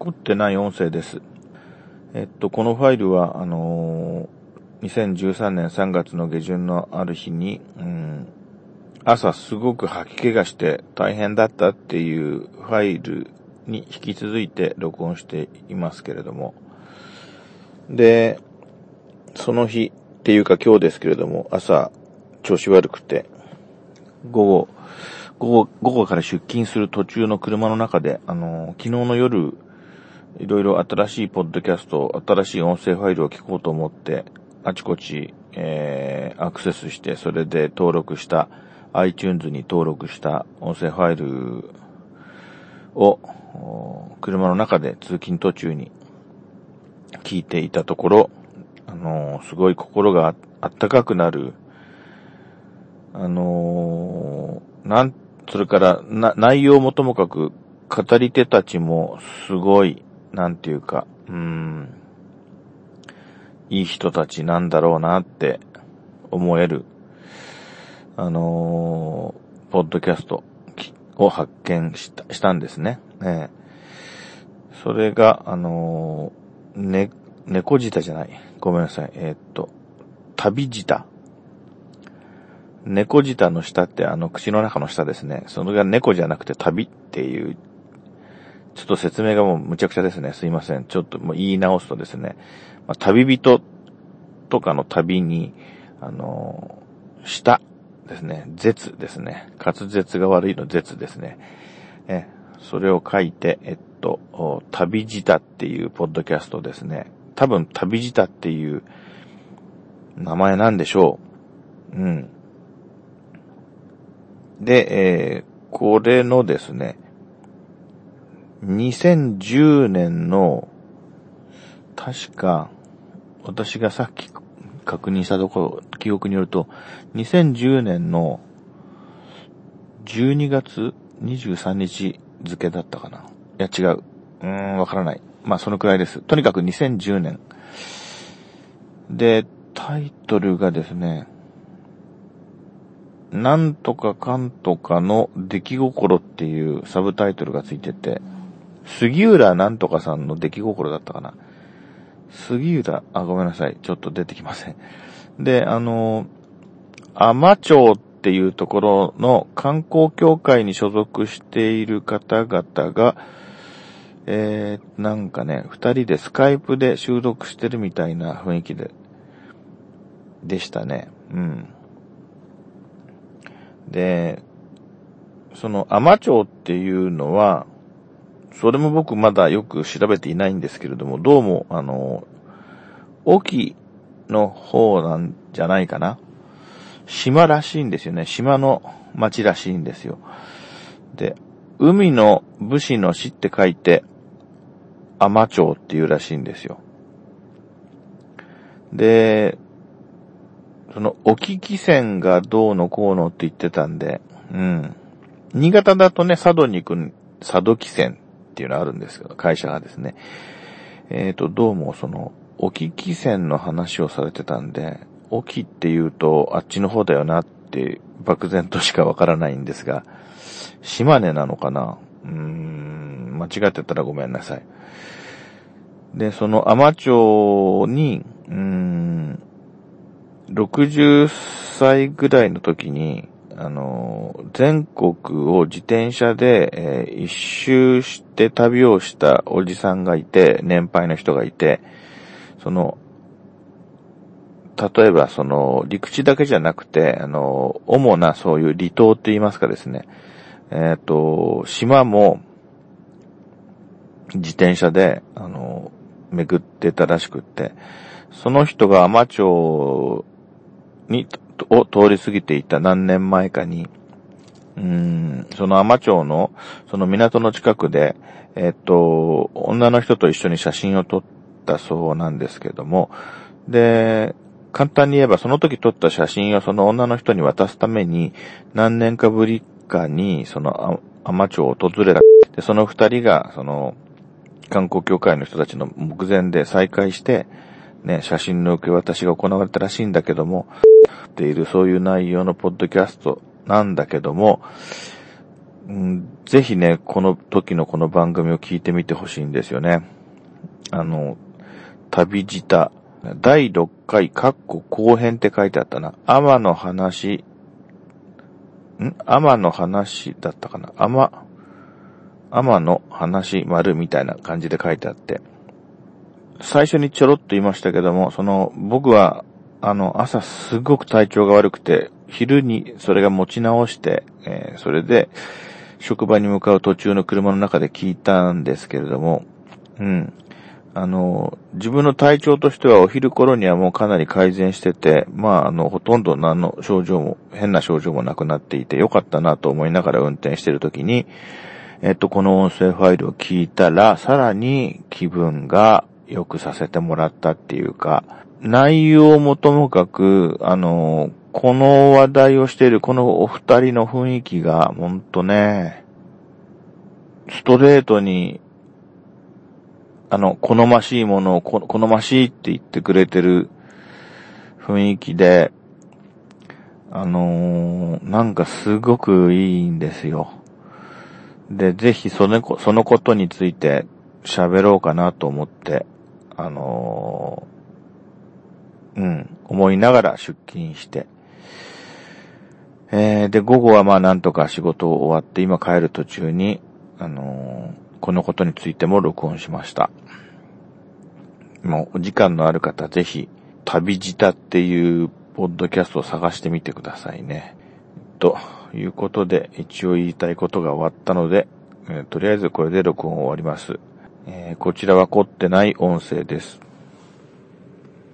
凝ってない音声です。えっと、このファイルは、あのー、2013年3月の下旬のある日に、うん、朝すごく吐き気がして大変だったっていうファイルに引き続いて録音していますけれども、で、その日っていうか今日ですけれども、朝調子悪くて、午後、午後、午後から出勤する途中の車の中で、あの、昨日の夜、いろいろ新しいポッドキャスト、新しい音声ファイルを聞こうと思って、あちこち、えー、アクセスして、それで登録した、iTunes に登録した音声ファイルを、車の中で通勤途中に聞いていたところ、あのー、すごい心があったかくなる、あのー、なん、それから、な、内容もともかく、語り手たちも、すごい、なんていうか、うーん、いい人たちなんだろうなって思える、あのー、ポッドキャストを発見した、したんですね。ねそれが、あのー、ね、猫舌じゃない。ごめんなさい。えー、っと、旅舌。猫舌の下ってあの口の中の下ですね。それが猫じゃなくて旅っていう、ちょっと説明がもうむちゃくちゃですね。すいません。ちょっともう言い直すとですね、まあ、旅人とかの旅に、あのー、下ですね。絶ですね。滑舌が悪いの絶ですね。え、それを書いて、えっと、旅舌っていうポッドキャストですね。多分旅舌っていう名前なんでしょう。うん。で、えー、これのですね、2010年の、確か、私がさっき確認したところ、記憶によると、2010年の12月23日付だったかな。いや、違う。うーん、わからない。まあ、そのくらいです。とにかく2010年。で、タイトルがですね、なんとかかんとかの出来心っていうサブタイトルがついてて、杉浦なんとかさんの出来心だったかな。杉浦、あ、ごめんなさい。ちょっと出てきません。で、あの、甘町っていうところの観光協会に所属している方々が、えー、なんかね、二人でスカイプで収録してるみたいな雰囲気で、でしたね。うん。で、その、甘町っていうのは、それも僕まだよく調べていないんですけれども、どうも、あの、沖の方なんじゃないかな。島らしいんですよね。島の町らしいんですよ。で、海の武士の死って書いて、甘町っていうらしいんですよ。で、その、沖汽船がどうのこうのって言ってたんで、うん。新潟だとね、佐渡に行く、佐渡汽船っていうのはあるんですけど、会社がですね。えっ、ー、と、どうもその、沖汽船の話をされてたんで、沖って言うと、あっちの方だよなって、漠然としかわからないんですが、島根なのかな？うーん、間違ってたらごめんなさい。で、その甘町に、うーん、60歳ぐらいの時に、あの、全国を自転車で、えー、一周して旅をしたおじさんがいて、年配の人がいて、その、例えばその、陸地だけじゃなくて、あの、主なそういう離島って言いますかですね、えっ、ー、と、島も、自転車で、あの、巡ってたらしくって、その人が甘町に、を通り過ぎていた何年前かに、うん、その甘町の、その港の近くで、えっと、女の人と一緒に写真を撮ったそうなんですけども、で、簡単に言えばその時撮った写真をその女の人に渡すために、何年かぶりかに、その甘町を訪れた。で、その二人が、その、観光協会の人たちの目前で再会して、ね、写真の受け渡しが行われたらしいんだけども、ているそういう内容のポッドキャストなんだけども、うん、ぜひね、この時のこの番組を聞いてみてほしいんですよね。あの、旅舌、第6回、カッコ後編って書いてあったな。天の話、ん？天の話だったかな？天、天の話丸みたいな感じで書いてあって。最初にちょろっと言いましたけども、その、僕は、あの、朝すごく体調が悪くて、昼にそれが持ち直して、えー、それで、職場に向かう途中の車の中で聞いたんですけれども、うん。あの、自分の体調としてはお昼頃にはもうかなり改善してて、まあ、あの、ほとんど何の症状も、変な症状もなくなっていてよかったなと思いながら運転してるときに、えっと、この音声ファイルを聞いたら、さらに気分が良くさせてもらったっていうか、内容もともかく、あの、この話題をしているこのお二人の雰囲気が、ほんとね、ストレートにあの、好ましいものを好ましいって言ってくれてる雰囲気で、あのー、なんかすごくいいんですよ。で、ぜひその、そのことについて喋ろうかなと思って、あのー、うん、思いながら出勤して、えー、で、午後はまあなんとか仕事を終わって今帰る途中に、あのーこのことについても録音しました。もう、お時間のある方、ぜひ、旅舌っていうポッドキャストを探してみてくださいね。ということで、一応言いたいことが終わったので、えー、とりあえずこれで録音を終わります。えー、こちらは凝ってない音声です。